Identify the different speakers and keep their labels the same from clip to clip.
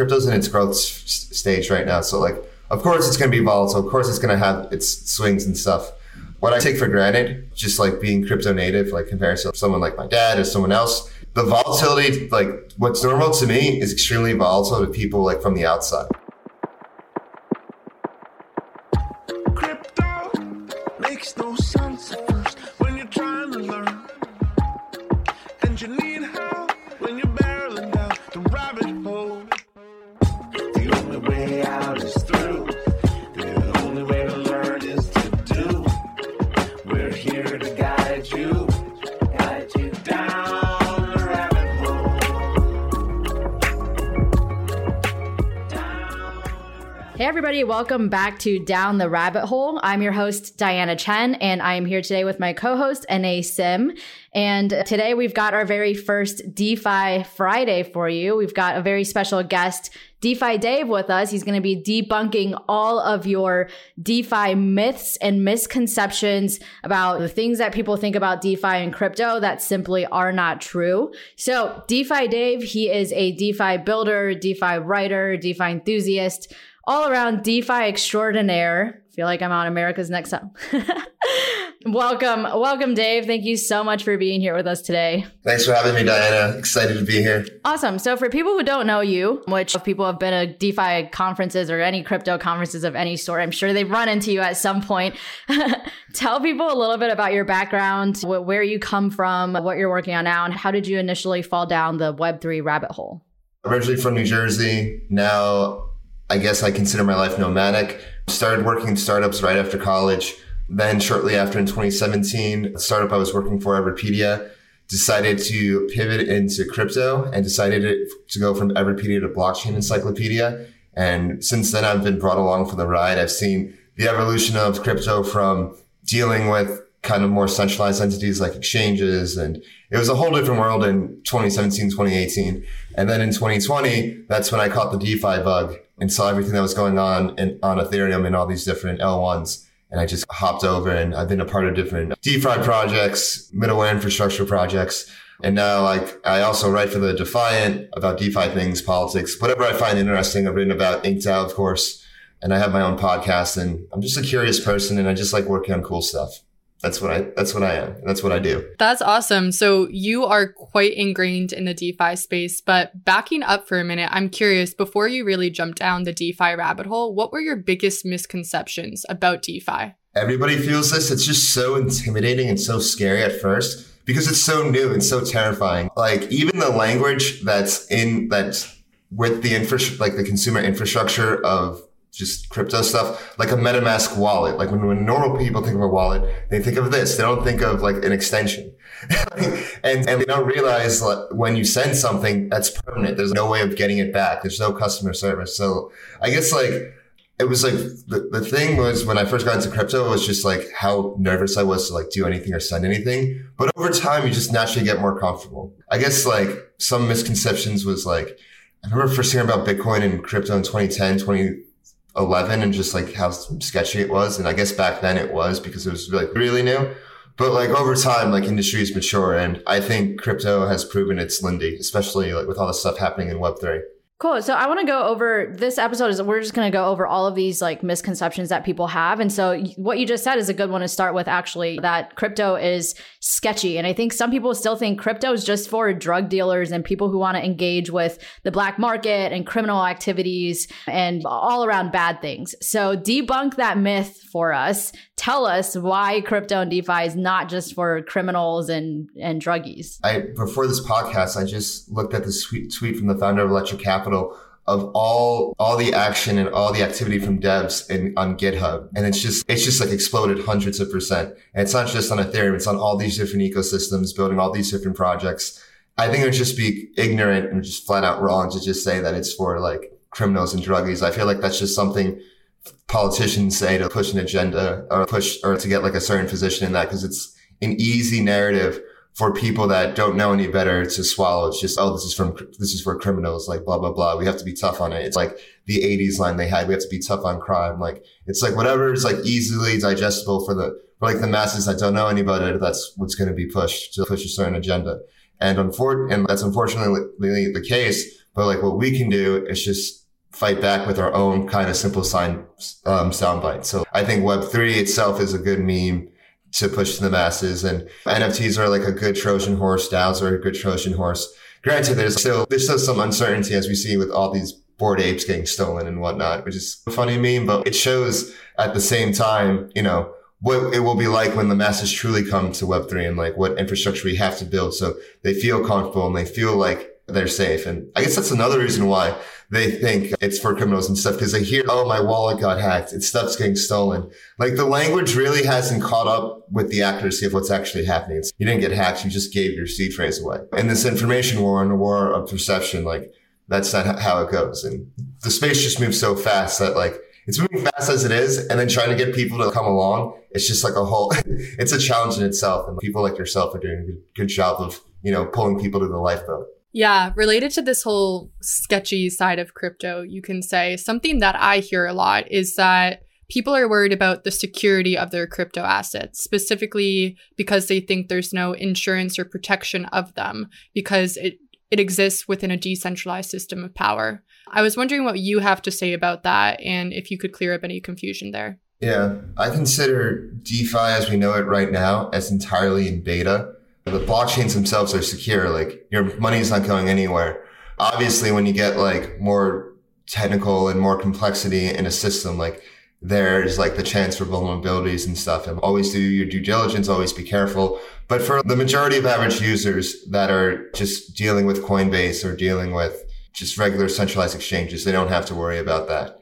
Speaker 1: crypto's in its growth s- stage right now. So like, of course it's going to be volatile. Of course it's going to have its swings and stuff. What I take for granted, just like being crypto native, like compared to someone like my dad or someone else, the volatility, like what's normal to me is extremely volatile to people like from the outside.
Speaker 2: Crypto makes no sense
Speaker 3: welcome back to Down the Rabbit Hole. I'm your host, Diana Chen, and I am here today with my co host, Anay Sim. And today we've got our very first DeFi Friday for you. We've got a very special guest, DeFi Dave, with us. He's going to be debunking all of your DeFi myths and misconceptions about the things that people think about DeFi and crypto that simply are not true. So, DeFi Dave, he is a DeFi builder, DeFi writer, DeFi enthusiast all around DeFi extraordinaire. I feel like I'm on America's Next Top. welcome, welcome, Dave. Thank you so much for being here with us today.
Speaker 1: Thanks for having me, Diana. Excited to be here.
Speaker 3: Awesome. So, for people who don't know you, which if people have been at DeFi conferences or any crypto conferences of any sort, I'm sure they've run into you at some point. Tell people a little bit about your background, wh- where you come from, what you're working on now, and how did you initially fall down the Web3 rabbit hole?
Speaker 1: Originally from New Jersey. Now I guess I consider my life nomadic. Started working in startups right after college. Then shortly after in 2017, the startup I was working for, Everpedia, decided to pivot into crypto and decided to go from Everpedia to blockchain encyclopedia. And since then, I've been brought along for the ride. I've seen the evolution of crypto from dealing with kind of more centralized entities like exchanges. And it was a whole different world in 2017, 2018. And then in 2020, that's when I caught the DeFi bug and saw everything that was going on in, on Ethereum and all these different L1s. And I just hopped over and I've been a part of different DeFi projects, middleware infrastructure projects. And now like I also write for the Defiant about DeFi things, politics, whatever I find interesting. I've written about Inked Out, of course, and I have my own podcast and I'm just a curious person and I just like working on cool stuff that's what I that's what I am. That's what I do.
Speaker 4: That's awesome. So you are quite ingrained in the DeFi space, but backing up for a minute, I'm curious, before you really jump down the DeFi rabbit hole, what were your biggest misconceptions about DeFi?
Speaker 1: Everybody feels this. It's just so intimidating and so scary at first because it's so new and so terrifying. Like even the language that's in that's with the infra like the consumer infrastructure of just crypto stuff, like a MetaMask wallet. Like when, when normal people think of a wallet, they think of this. They don't think of like an extension. and, and they don't realize like, when you send something that's permanent, there's no way of getting it back. There's no customer service. So I guess like, it was like the, the thing was when I first got into crypto, it was just like how nervous I was to like do anything or send anything. But over time, you just naturally get more comfortable. I guess like some misconceptions was like, I remember first hearing about Bitcoin and crypto in 2010, 20, 11 and just like how sketchy it was. And I guess back then it was because it was like really new. But like over time, like industries mature and I think crypto has proven its Lindy, especially like with all the stuff happening in Web3.
Speaker 3: Cool. So I want to go over this episode is we're just going to go over all of these like misconceptions that people have. And so what you just said is a good one to start with actually that crypto is sketchy. And I think some people still think crypto is just for drug dealers and people who want to engage with the black market and criminal activities and all around bad things. So debunk that myth for us. Tell us why crypto and DeFi is not just for criminals and and druggies.
Speaker 1: I before this podcast, I just looked at this tweet, from the founder of Electric Capital of all all the action and all the activity from devs in, on GitHub, and it's just it's just like exploded hundreds of percent. And it's not just on Ethereum; it's on all these different ecosystems, building all these different projects. I think it would just be ignorant and just flat out wrong to just say that it's for like criminals and druggies. I feel like that's just something politicians say to push an agenda or push or to get like a certain position in that because it's an easy narrative for people that don't know any better to swallow. It's just, oh, this is from, this is for criminals, like blah, blah, blah. We have to be tough on it. It's like the 80s line they had. We have to be tough on crime. Like it's like whatever is like easily digestible for the, for like the masses that don't know any better. That's what's going to be pushed to push a certain agenda. And unfor- and that's unfortunately the case. But like what we can do is just fight back with our own kind of simple sign, um, soundbite. So I think Web3 itself is a good meme to push to the masses and NFTs are like a good Trojan horse. DAOs are a good Trojan horse. Granted, there's still, there's still some uncertainty as we see with all these bored apes getting stolen and whatnot, which is a funny meme, but it shows at the same time, you know, what it will be like when the masses truly come to Web3 and like what infrastructure we have to build so they feel comfortable and they feel like they're safe. And I guess that's another reason why they think it's for criminals and stuff because they hear, oh, my wallet got hacked. It's stuff's getting stolen. Like the language really hasn't caught up with the accuracy of what's actually happening. It's, you didn't get hacked. You just gave your seed phrase away. In this information war and a war of perception, like that's not how it goes. And the space just moves so fast that like it's moving fast as it is. And then trying to get people to come along, it's just like a whole, it's a challenge in itself. And people like yourself are doing a good job of, you know, pulling people to the lifeboat.
Speaker 4: Yeah, related to this whole sketchy side of crypto, you can say something that I hear a lot is that people are worried about the security of their crypto assets, specifically because they think there's no insurance or protection of them because it, it exists within a decentralized system of power. I was wondering what you have to say about that and if you could clear up any confusion there.
Speaker 1: Yeah, I consider DeFi as we know it right now as entirely in beta the blockchains themselves are secure. Like your money's not going anywhere. Obviously, when you get like more technical and more complexity in a system, like there's like the chance for vulnerabilities and stuff and always do your due diligence, always be careful. But for the majority of average users that are just dealing with Coinbase or dealing with just regular centralized exchanges, they don't have to worry about that.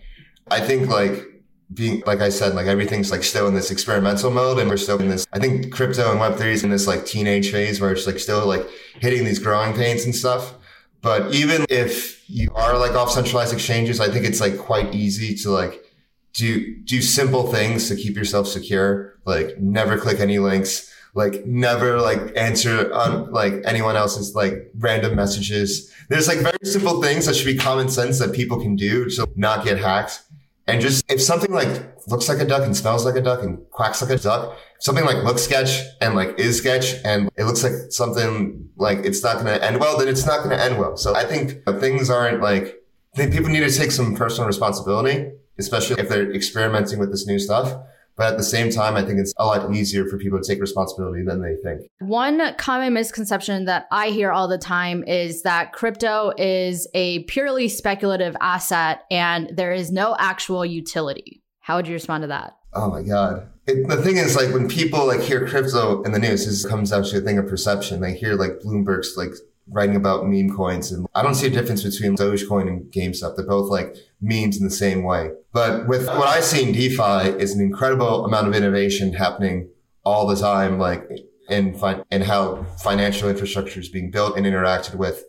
Speaker 1: I think like being like I said, like everything's like still in this experimental mode and we're still in this I think crypto and web three is in this like teenage phase where it's like still like hitting these growing pains and stuff. But even if you are like off centralized exchanges, I think it's like quite easy to like do do simple things to keep yourself secure. Like never click any links, like never like answer on like anyone else's like random messages. There's like very simple things that should be common sense that people can do to not get hacked and just if something like looks like a duck and smells like a duck and quacks like a duck, something like looks sketch and like is sketch and it looks like something like it's not going to end well, then it's not going to end well. So I think things aren't like, I think people need to take some personal responsibility, especially if they're experimenting with this new stuff. But at the same time, I think it's a lot easier for people to take responsibility than they think.
Speaker 3: One common misconception that I hear all the time is that crypto is a purely speculative asset and there is no actual utility. How would you respond to that?
Speaker 1: Oh my God. It, the thing is, like, when people like hear crypto in the news, this comes down to a thing of perception. They hear like Bloomberg's like writing about meme coins. And I don't see a difference between Dogecoin and GameStop. They're both like memes in the same way. But with what I see in DeFi is an incredible amount of innovation happening all the time, like in, in how financial infrastructure is being built and interacted with.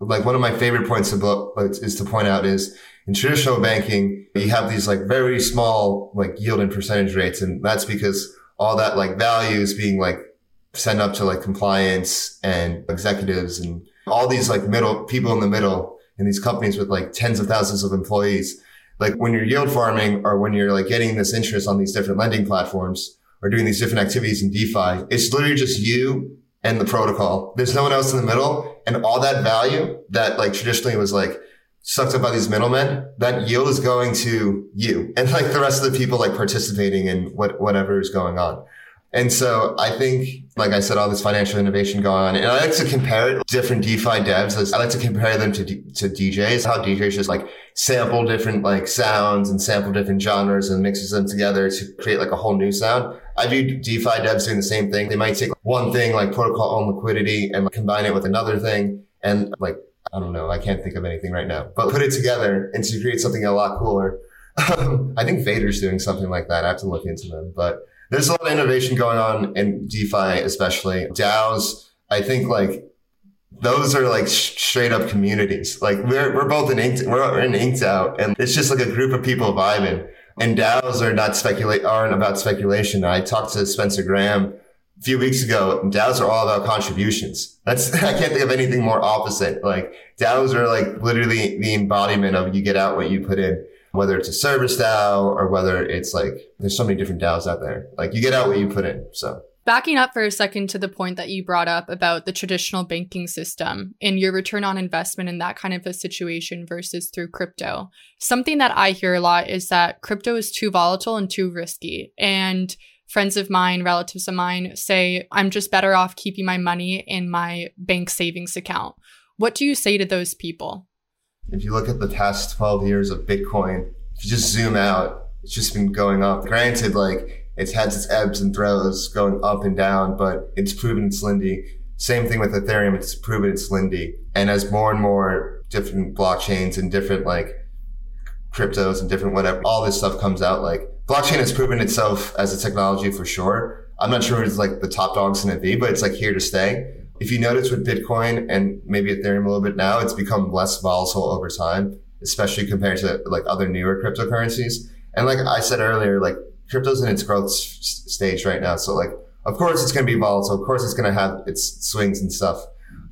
Speaker 1: Like one of my favorite points about is to point out is in traditional banking, you have these like very small like yield and percentage rates. And that's because all that like value is being like send up to like compliance and executives and all these like middle people in the middle in these companies with like tens of thousands of employees. Like when you're yield farming or when you're like getting this interest on these different lending platforms or doing these different activities in DeFi, it's literally just you and the protocol. There's no one else in the middle. And all that value that like traditionally was like sucked up by these middlemen, that yield is going to you and like the rest of the people like participating in what, whatever is going on. And so I think, like I said, all this financial innovation going on. And I like to compare it, different DeFi devs. I like to compare them to, D- to DJs, how DJs just like sample different like sounds and sample different genres and mixes them together to create like a whole new sound. I view DeFi devs doing the same thing. They might take one thing like protocol owned liquidity and combine it with another thing. And like, I don't know. I can't think of anything right now, but put it together and to create something a lot cooler. I think Vader's doing something like that. I have to look into them, but there's a lot of innovation going on in DeFi, especially DAOs. I think like those are like straight up communities. Like we're, we're both in inked, we're in inked out and it's just like a group of people vibing and DAOs are not speculate, aren't about speculation. I talked to Spencer Graham a few weeks ago. DAOs are all about contributions. That's, I can't think of anything more opposite. Like DAOs are like literally the embodiment of you get out what you put in whether it's a service DAO or whether it's like, there's so many different DAOs out there. Like you get out what you put in. So
Speaker 4: Backing up for a second to the point that you brought up about the traditional banking system and your return on investment in that kind of a situation versus through crypto. Something that I hear a lot is that crypto is too volatile and too risky. And friends of mine, relatives of mine say, I'm just better off keeping my money in my bank savings account. What do you say to those people?
Speaker 1: If you look at the past 12 years of Bitcoin, if you just zoom out, it's just been going up. Granted, like it's had its ebbs and throws going up and down, but it's proven its Lindy. Same thing with Ethereum. It's proven its Lindy. And as more and more different blockchains and different like cryptos and different whatever, all this stuff comes out, like blockchain has proven itself as a technology for sure. I'm not sure it's like the top dogs going to be, but it's like here to stay. If you notice with Bitcoin and maybe Ethereum a little bit now, it's become less volatile over time, especially compared to like other newer cryptocurrencies. And like I said earlier, like crypto's in its growth s- stage right now. So like, of course it's going to be volatile. Of course it's going to have its swings and stuff.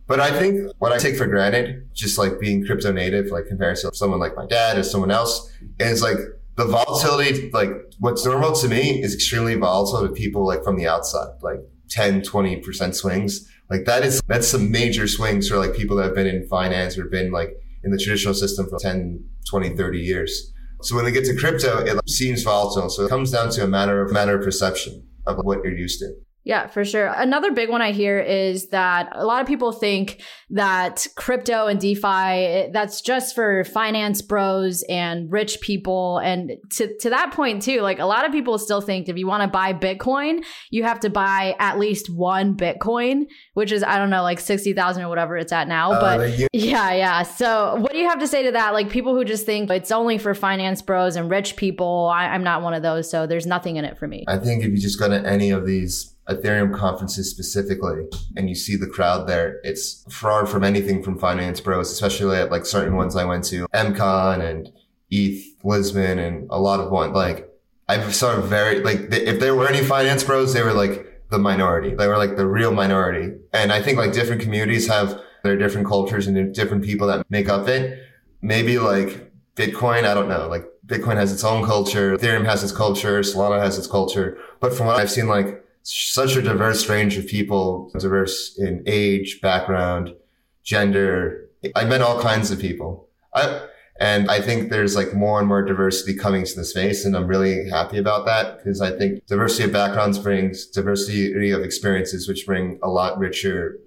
Speaker 1: But I think what I take for granted, just like being crypto native, like compared to someone like my dad or someone else, is like the volatility, like what's normal to me is extremely volatile to people like from the outside, like 10, 20% swings. Like that is, that's some major swings for like people that have been in finance or been like in the traditional system for 10, 20, 30 years. So when they get to crypto, it seems volatile. So it comes down to a matter of matter of perception of what you're used to.
Speaker 3: Yeah, for sure. Another big one I hear is that a lot of people think that crypto and DeFi that's just for finance bros and rich people and to to that point too, like a lot of people still think if you want to buy Bitcoin, you have to buy at least one Bitcoin, which is I don't know like 60,000 or whatever it's at now,
Speaker 1: Uh,
Speaker 3: but yeah, yeah. So, what do you have to say to that? Like people who just think it's only for finance bros and rich people. I, I'm not one of those, so there's nothing in it for me.
Speaker 1: I think if you just go to any of these Ethereum conferences specifically and you see the crowd there, it's far from anything from finance bros, especially at like certain ones I went to, MCon and ETH, Lisbon and a lot of one. Like I saw very, like th- if there were any finance bros, they were like the minority. They were like the real minority. And I think like different communities have their different cultures and different people that make up it. Maybe like Bitcoin, I don't know, like Bitcoin has its own culture. Ethereum has its culture. Solana has its culture. But from what I've seen, like such a diverse range of people, diverse in age, background, gender. I met all kinds of people. I, and I think there's like more and more diversity coming to the space. And I'm really happy about that because I think diversity of backgrounds brings diversity of experiences, which bring a lot richer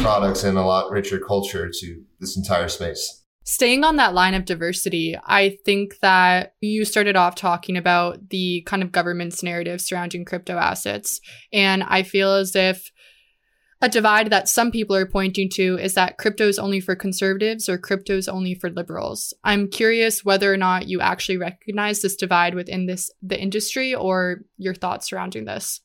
Speaker 1: products and a lot richer culture to this entire space.
Speaker 4: Staying on that line of diversity, I think that you started off talking about the kind of government's narrative surrounding crypto assets. And I feel as if a divide that some people are pointing to is that crypto is only for conservatives or crypto is only for liberals. I'm curious whether or not you actually recognize this divide within this the industry or your thoughts surrounding this.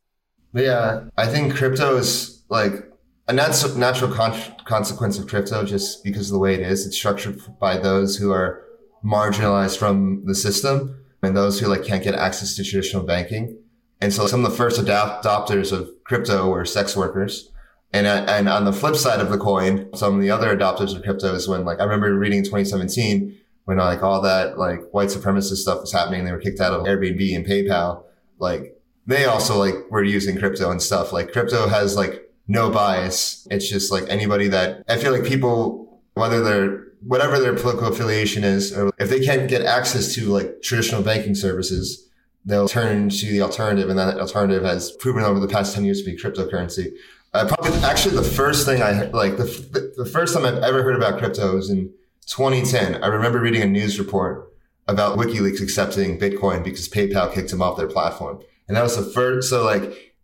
Speaker 1: Yeah, I think crypto is like a nat- natural con- consequence of crypto just because of the way it is. It's structured by those who are marginalized from the system and those who like can't get access to traditional banking. And so some of the first adop- adopters of crypto were sex workers. And, and on the flip side of the coin, some of the other adopters of crypto is when like, I remember reading in 2017 when like all that like white supremacist stuff was happening. They were kicked out of Airbnb and PayPal. Like they also like were using crypto and stuff. Like crypto has like no bias. It's just like anybody that I feel like people, whether they're whatever their political affiliation is, or if they can't get access to like traditional banking services, they'll turn to the alternative, and that alternative has proven over the past ten years to be cryptocurrency. Uh, probably actually the first thing I like the the first time I've ever heard about crypto was in 2010. I remember reading a news report about WikiLeaks accepting Bitcoin because PayPal kicked them off their platform, and that was the first. So like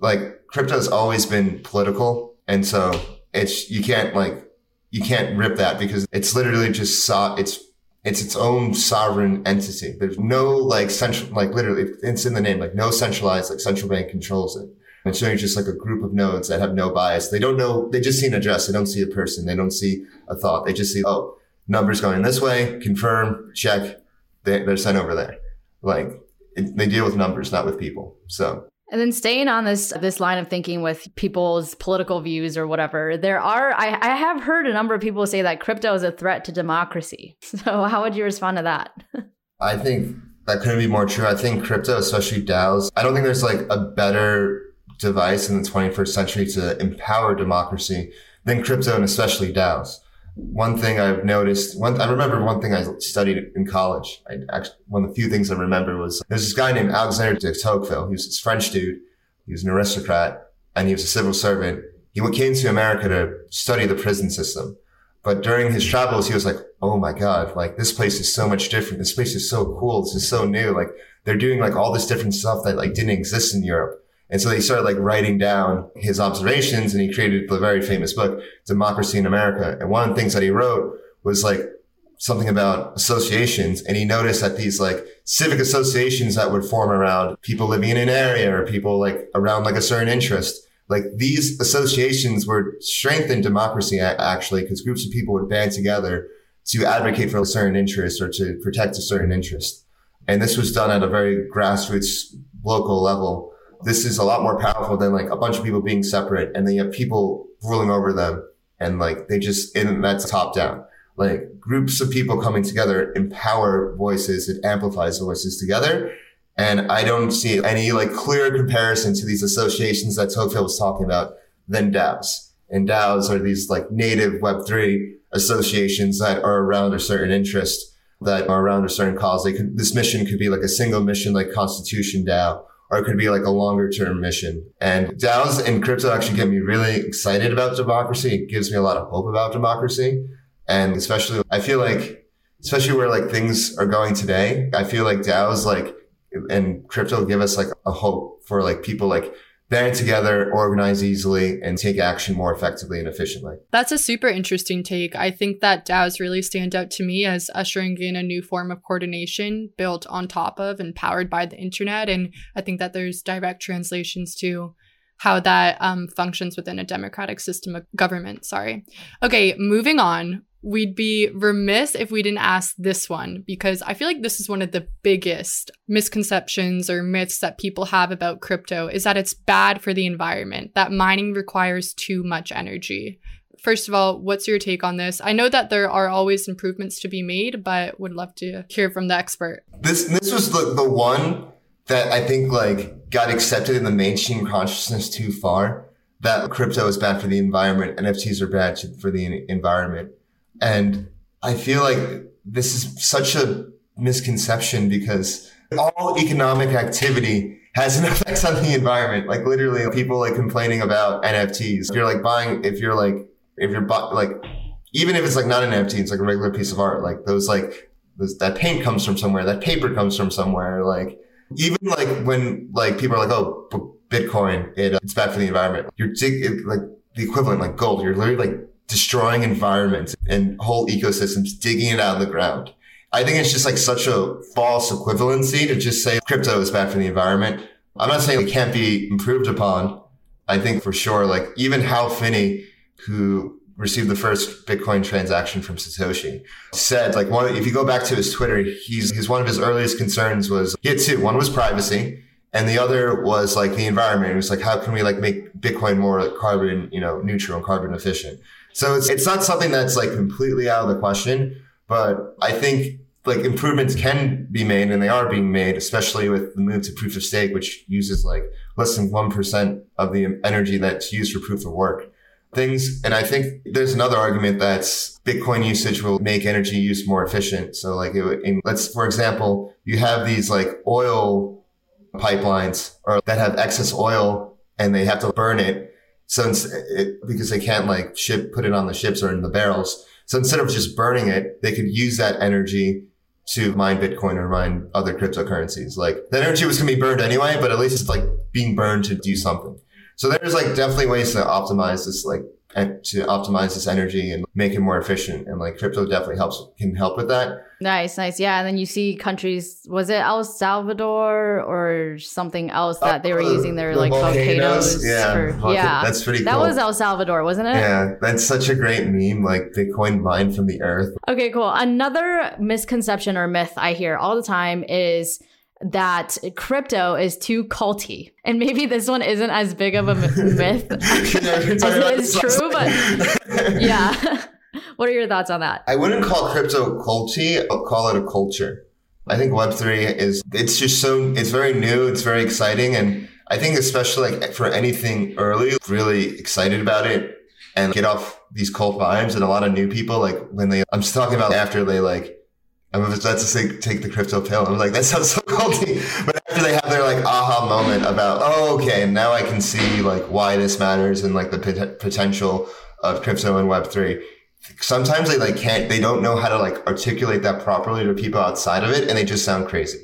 Speaker 1: like crypto has always been political. And so it's, you can't like, you can't rip that because it's literally just saw, it's, it's its own sovereign entity. There's no like central, like literally it's in the name, like no centralized, like central bank controls it. And so really just like a group of nodes that have no bias. They don't know, they just see an address. They don't see a person. They don't see a thought. They just see, oh, numbers going this way, confirm, check. They, they're sent over there. Like it, they deal with numbers, not with people. So
Speaker 3: And then staying on this this line of thinking with people's political views or whatever, there are I, I have heard a number of people say that crypto is a threat to democracy. So how would you respond to that?
Speaker 1: I think that couldn't be more true. I think crypto, especially DAOs, I don't think there's like a better device in the 21st century to empower democracy than crypto and especially DAOs. One thing I've noticed, one, I remember one thing I studied in college. I actually, one of the few things I remember was there's this guy named Alexander de Tocqueville. He was this French dude. He was an aristocrat and he was a civil servant. He came to America to study the prison system. But during his travels, he was like, Oh my God, like this place is so much different. This place is so cool. This is so new. Like they're doing like all this different stuff that like didn't exist in Europe. And so he started like writing down his observations and he created the very famous book, Democracy in America. And one of the things that he wrote was like something about associations. And he noticed that these like civic associations that would form around people living in an area or people like around like a certain interest, like these associations would strengthen democracy actually because groups of people would band together to advocate for a certain interest or to protect a certain interest. And this was done at a very grassroots local level this is a lot more powerful than like a bunch of people being separate and then you have people ruling over them and like they just and that's top down. Like groups of people coming together empower voices it amplifies voices together and i don't see any like clear comparison to these associations that tocqueville was talking about than daos. And daos are these like native web3 associations that are around a certain interest that are around a certain cause. They could this mission could be like a single mission like constitution dao or it could be like a longer term mission. And DAOs and crypto actually get me really excited about democracy. It gives me a lot of hope about democracy. And especially, I feel like, especially where like things are going today, I feel like DAOs like, and crypto give us like a hope for like people like band together, organize easily, and take action more effectively and efficiently.
Speaker 4: That's a super interesting take. I think that DAOs really stand out to me as ushering in a new form of coordination built on top of and powered by the internet. And I think that there's direct translations to how that um, functions within a democratic system of government. Sorry. Okay, moving on we'd be remiss if we didn't ask this one because I feel like this is one of the biggest misconceptions or myths that people have about crypto is that it's bad for the environment, that mining requires too much energy. First of all, what's your take on this? I know that there are always improvements to be made, but would love to hear from the expert.
Speaker 1: This this was the, the one that I think like got accepted in the mainstream consciousness too far. That crypto is bad for the environment, NFTs are bad for the environment and I feel like this is such a misconception because all economic activity has an effect on the environment. Like literally people like complaining about NFTs. If you're like buying, if you're like, if you're bu- like, even if it's like not an NFT, it's like a regular piece of art. Like those, like those, that paint comes from somewhere, that paper comes from somewhere. Like even like when like people are like, oh, Bitcoin, it, uh, it's bad for the environment. You're dig- it, like the equivalent, like gold. You're literally like destroying environments and whole ecosystems, digging it out of the ground. I think it's just like such a false equivalency to just say crypto is bad for the environment. I'm not saying it can't be improved upon. I think for sure, like even Hal Finney, who received the first Bitcoin transaction from Satoshi, said like one, if you go back to his Twitter, he's, one of his earliest concerns was he had two. One was privacy and the other was like the environment. It was like, how can we like make Bitcoin more like, carbon, you know, neutral and carbon efficient? So it's, it's not something that's like completely out of the question, but I think like improvements can be made and they are being made, especially with the move to proof of stake, which uses like less than 1% of the energy that's used for proof of work things. And I think there's another argument that Bitcoin usage will make energy use more efficient. So like it, in, let's, for example, you have these like oil pipelines or that have excess oil and they have to burn it so it, because they can't like ship, put it on the ships or in the barrels. So instead of just burning it, they could use that energy to mine Bitcoin or mine other cryptocurrencies. Like the energy was going to be burned anyway, but at least it's like being burned to do something. So there's like definitely ways to optimize this like to optimize this energy and make it more efficient. And like crypto definitely helps can help with that.
Speaker 3: Nice, nice. Yeah. And then you see countries, was it El Salvador or something else that they were uh, using their the like volcanoes? volcanoes
Speaker 1: yeah. For, yeah. That's pretty cool.
Speaker 3: That was El Salvador, wasn't it?
Speaker 1: Yeah. That's such a great meme, like Bitcoin mined from the earth.
Speaker 3: Okay, cool. Another misconception or myth I hear all the time is that crypto is too culty. And maybe this one isn't as big of a myth as it is true, but yeah. what are your thoughts on that?
Speaker 1: I wouldn't call crypto culty, I'll call it a culture. I think Web3 is, it's just so, it's very new, it's very exciting. And I think especially like for anything early, really excited about it and get off these cult vibes and a lot of new people, like when they, I'm just talking about after they like, I'm about to say take the crypto pill. I'm like, that sounds so culty. But after they have their like aha moment about, oh, okay, now I can see like why this matters and like the pot- potential of crypto and web three. Sometimes they like can't, they don't know how to like articulate that properly to people outside of it. And they just sound crazy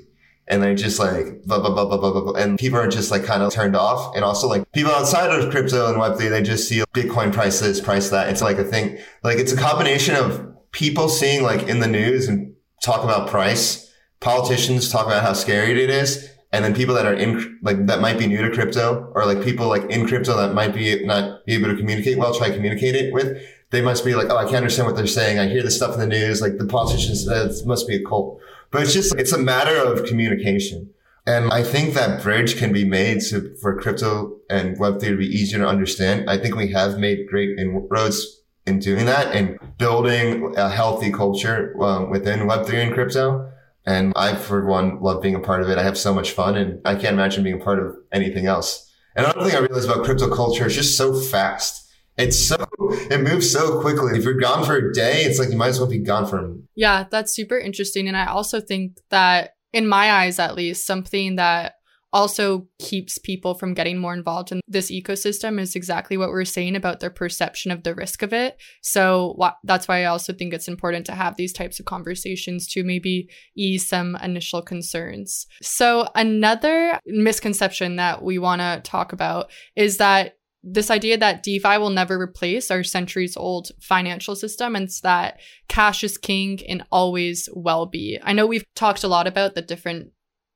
Speaker 1: and they're just like blah blah blah blah blah blah, and people are just like kind of turned off. And also like people outside of crypto and Web three, they just see Bitcoin price this, price that. It's like a thing. Like it's a combination of people seeing like in the news and talk about price, politicians talk about how scary it is, and then people that are in like that might be new to crypto or like people like in crypto that might be not be able to communicate well, try to communicate it with. They must be like, oh, I can't understand what they're saying. I hear this stuff in the news. Like the politicians, uh, that must be a cult. But it's just, it's a matter of communication. And I think that bridge can be made to, for crypto and Web3 to be easier to understand. I think we have made great inroads in doing that and building a healthy culture um, within Web3 and crypto. And I, for one, love being a part of it. I have so much fun and I can't imagine being a part of anything else. And another thing I realized about crypto culture is just so fast. It's so, it moves so quickly. If you're gone for a day, it's like you might as well be gone for.
Speaker 4: Yeah, that's super interesting. And I also think that, in my eyes at least, something that also keeps people from getting more involved in this ecosystem is exactly what we're saying about their perception of the risk of it. So wh- that's why I also think it's important to have these types of conversations to maybe ease some initial concerns. So another misconception that we want to talk about is that this idea that DeFi will never replace our centuries old financial system and that cash is king and always will be. I know we've talked a lot about the different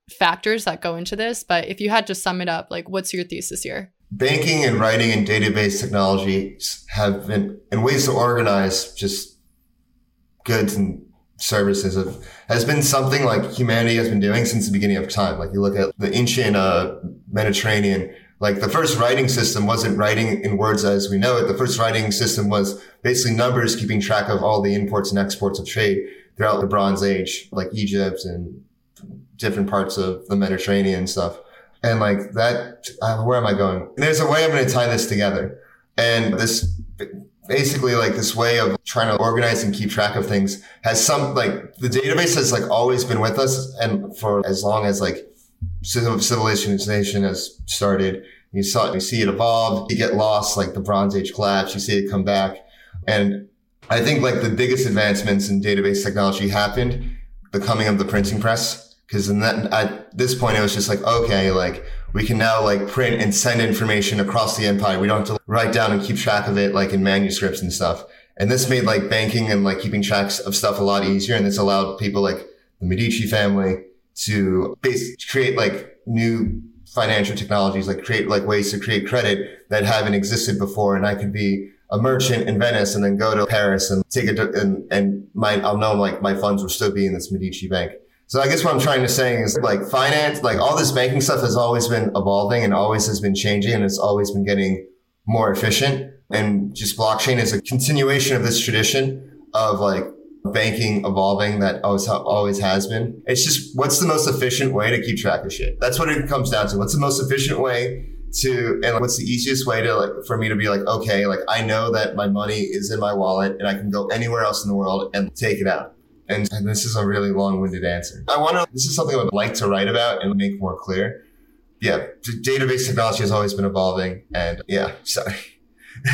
Speaker 4: factors that go into this, but if you had to sum it up, like what's your thesis here?
Speaker 1: Banking and writing and database technologies have been in ways to organize just goods and services have, has been something like humanity has been doing since the beginning of time. Like you look at the ancient uh, Mediterranean like the first writing system wasn't writing in words as we know it. The first writing system was basically numbers keeping track of all the imports and exports of trade throughout the Bronze Age, like Egypt and different parts of the Mediterranean and stuff. And like that, uh, where am I going? There's a way I'm going to tie this together. And this basically like this way of trying to organize and keep track of things has some like the database has like always been with us and for as long as like civilization has started. You saw, you see it evolve. You get lost, like the Bronze Age collapse. You see it come back, and I think like the biggest advancements in database technology happened the coming of the printing press. Because that at this point, it was just like okay, like we can now like print and send information across the empire. We don't have to write down and keep track of it like in manuscripts and stuff. And this made like banking and like keeping tracks of stuff a lot easier. And this allowed people like the Medici family to base, create like new financial technologies, like create like ways to create credit that haven't existed before. And I could be a merchant in Venice and then go to Paris and take it and, and my, I'll know like my funds will still be in this Medici bank. So I guess what I'm trying to say is like finance, like all this banking stuff has always been evolving and always has been changing and it's always been getting more efficient. And just blockchain is a continuation of this tradition of like banking evolving that always always has been. It's just what's the most efficient way to keep track of shit. That's what it comes down to. What's the most efficient way to and what's the easiest way to like for me to be like okay, like I know that my money is in my wallet and I can go anywhere else in the world and take it out. And, this is a really long-winded answer. I want to. This is something I would like to write about and make more clear. Yeah, database technology has always been evolving, and yeah, sorry.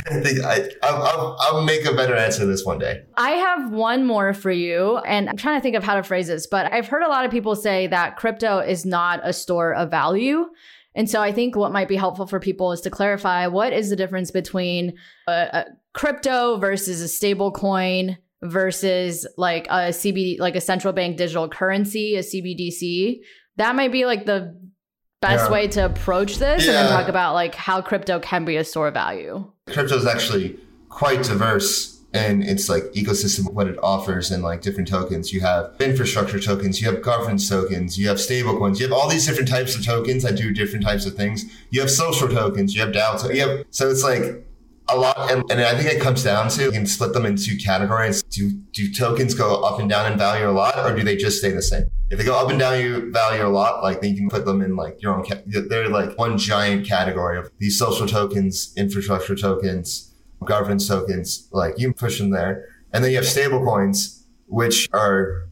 Speaker 1: I, I'll, I'll, make a better answer this one day.
Speaker 3: I have one more for you, and I'm trying to think of how to phrase this, but I've heard a lot of people say that crypto is not a store of value. And so I think what might be helpful for people is to clarify what is the difference between a, a crypto versus a stable coin versus like a CBD, like a central bank digital currency, a CBDC. That might be like the best yeah. way to approach this yeah. and then talk about like how crypto can be a store of value.
Speaker 1: Crypto is actually quite diverse and its like ecosystem what it offers and like different tokens. You have infrastructure tokens, you have governance tokens, you have stable coins, you have all these different types of tokens that do different types of things. You have social tokens, you have DAO, you have so it's like a lot, and, and I think it comes down to you can split them into categories. Do do tokens go up and down in value a lot, or do they just stay the same? If they go up and down you value a lot, like then you can put them in like your own. Ca- they're like one giant category of these social tokens, infrastructure tokens, governance tokens. Like you push them there, and then you have stable coins, which are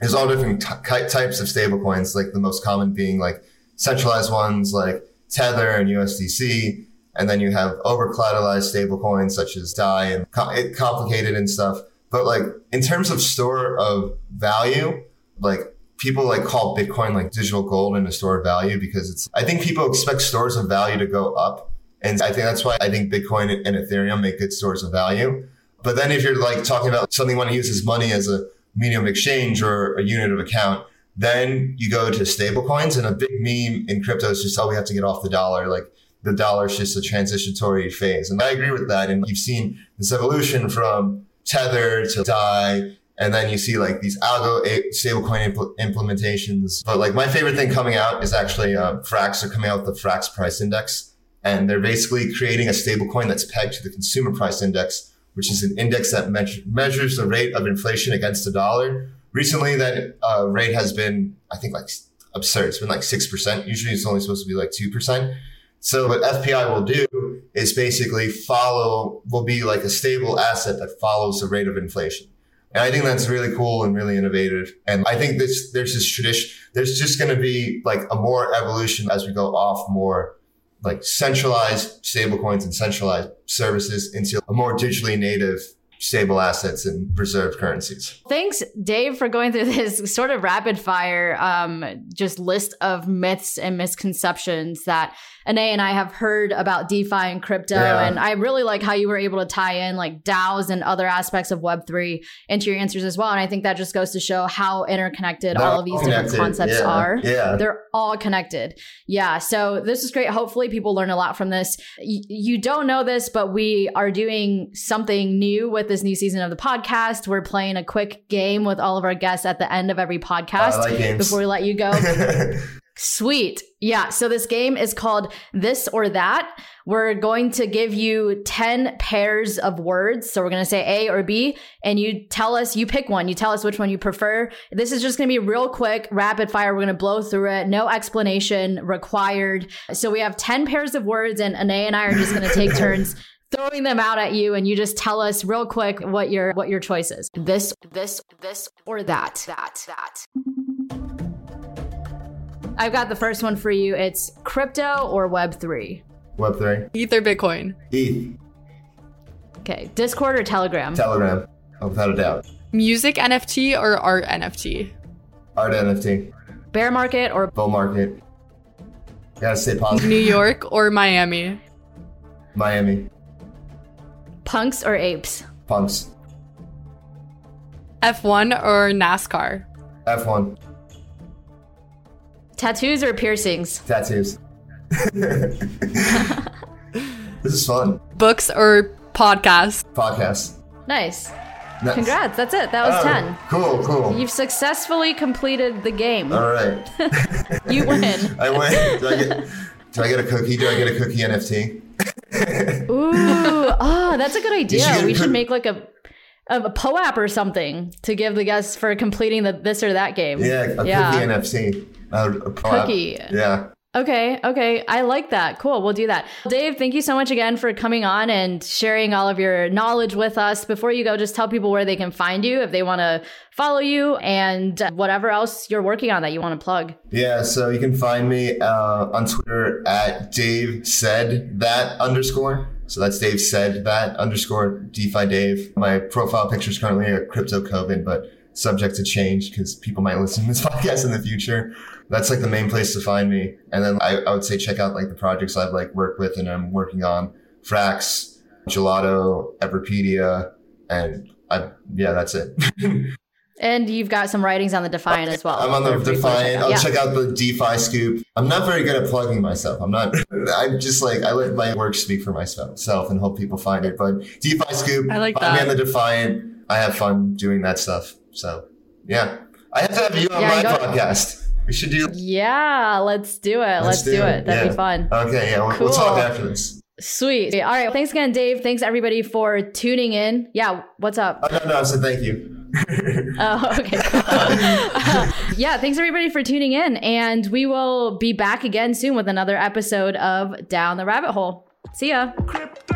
Speaker 1: there's all different t- types of stable coins. Like the most common being like centralized ones like Tether and USDC and then you have over collateralized stable coins such as DAI and complicated and stuff. But like in terms of store of value, like people like call Bitcoin like digital gold and a store of value because it's, I think people expect stores of value to go up. And I think that's why I think Bitcoin and Ethereum make good stores of value. But then if you're like talking about something you want to use as money as a medium of exchange or a unit of account, then you go to stable coins and a big meme in crypto is just, oh, we have to get off the dollar. Like the dollar is just a transitory phase. And I agree with that. And you've seen this evolution from Tether to DAI. And then you see like these algo stablecoin impl- implementations. But like my favorite thing coming out is actually uh, Frax are coming out with the Frax price index. And they're basically creating a stablecoin that's pegged to the consumer price index, which is an index that me- measures the rate of inflation against the dollar. Recently, that uh, rate has been, I think, like absurd. It's been like 6%. Usually it's only supposed to be like 2%. So what FPI will do is basically follow, will be like a stable asset that follows the rate of inflation. And I think that's really cool and really innovative. And I think this, there's this tradition, there's just going to be like a more evolution as we go off more like centralized stablecoins and centralized services into a more digitally native stable assets and reserved currencies.
Speaker 3: Thanks, Dave, for going through this sort of rapid fire, um, just list of myths and misconceptions that Anay and I have heard about DeFi and crypto. Yeah. And I really like how you were able to tie in like DAOs and other aspects of Web3 into your answers as well. And I think that just goes to show how interconnected They're all of these different concepts
Speaker 1: yeah.
Speaker 3: are.
Speaker 1: Yeah.
Speaker 3: They're all connected. Yeah. So this is great. Hopefully people learn a lot from this. Y- you don't know this, but we are doing something new with this new season of the podcast. We're playing a quick game with all of our guests at the end of every podcast
Speaker 1: like
Speaker 3: before we let you go. Sweet. Yeah. So this game is called This or That. We're going to give you 10 pairs of words. So we're going to say A or B, and you tell us, you pick one. You tell us which one you prefer. This is just going to be real quick, rapid fire. We're going to blow through it. No explanation required. So we have 10 pairs of words, and Anay and I are just going to take turns throwing them out at you and you just tell us real quick what your what your choice is. This this this or that. That that. I've got the first one for you. It's crypto or Web3?
Speaker 1: Web3.
Speaker 4: Ether Bitcoin.
Speaker 1: ETH.
Speaker 3: Okay. Discord or Telegram?
Speaker 1: Telegram. Without a doubt.
Speaker 4: Music NFT or art NFT?
Speaker 1: Art NFT.
Speaker 3: Bear market or
Speaker 1: bull market? Gotta stay positive.
Speaker 4: New York or Miami?
Speaker 1: Miami.
Speaker 3: Punks or apes?
Speaker 1: Punks.
Speaker 4: F1 or NASCAR?
Speaker 1: F1.
Speaker 3: Tattoos or piercings?
Speaker 1: Tattoos. this is fun.
Speaker 4: Books or podcasts?
Speaker 1: Podcasts.
Speaker 3: Nice. nice. Congrats. That's it. That was oh, 10.
Speaker 1: Cool, cool.
Speaker 3: You've successfully completed the game.
Speaker 1: All right.
Speaker 3: you win.
Speaker 1: I win. Do I, get, do I get a cookie? Do I get a cookie NFT?
Speaker 3: Ooh. Oh, that's a good idea. We should make like a a POAP or something to give the guests for completing the this or that game.
Speaker 1: Yeah, a yeah. cookie NFC.
Speaker 3: Uh, cookie.
Speaker 1: Yeah.
Speaker 3: Okay, okay. I like that. Cool. We'll do that. Dave, thank you so much again for coming on and sharing all of your knowledge with us. Before you go, just tell people where they can find you if they want to follow you and whatever else you're working on that you want to plug.
Speaker 1: Yeah, so you can find me uh, on Twitter at Dave said that underscore. So that's Dave said that underscore DeFi Dave. My profile picture is currently a Crypto Coven, but subject to change because people might listen to this podcast in the future that's like the main place to find me. And then I, I would say check out like the projects I've like worked with and I'm working on Frax, Gelato, Everpedia, and I, yeah, that's it.
Speaker 3: And you've got some writings on the Defiant as well.
Speaker 1: I'm on the Defiant. I'll yeah. check out the DeFi Scoop. I'm not very good at plugging myself. I'm not. I'm just like I let my work speak for myself and hope people find it. But DeFi Scoop.
Speaker 4: I like
Speaker 1: find
Speaker 4: that.
Speaker 1: me on the Defiant. I have fun doing that stuff. So yeah, I have to have you on yeah, my podcast. We should do.
Speaker 3: Yeah, let's do it. Let's, let's do, do, it. That'd
Speaker 1: yeah.
Speaker 3: be fun.
Speaker 1: Okay, yeah, we'll, cool. we'll talk after this.
Speaker 3: Sweet. All right. Thanks again, Dave. Thanks everybody for tuning in. Yeah. What's up?
Speaker 1: Oh, no, no, I said thank you.
Speaker 3: Oh, okay. yeah, thanks everybody for tuning in. And we will be back again soon with another episode of Down the Rabbit Hole. See ya.
Speaker 2: Crypto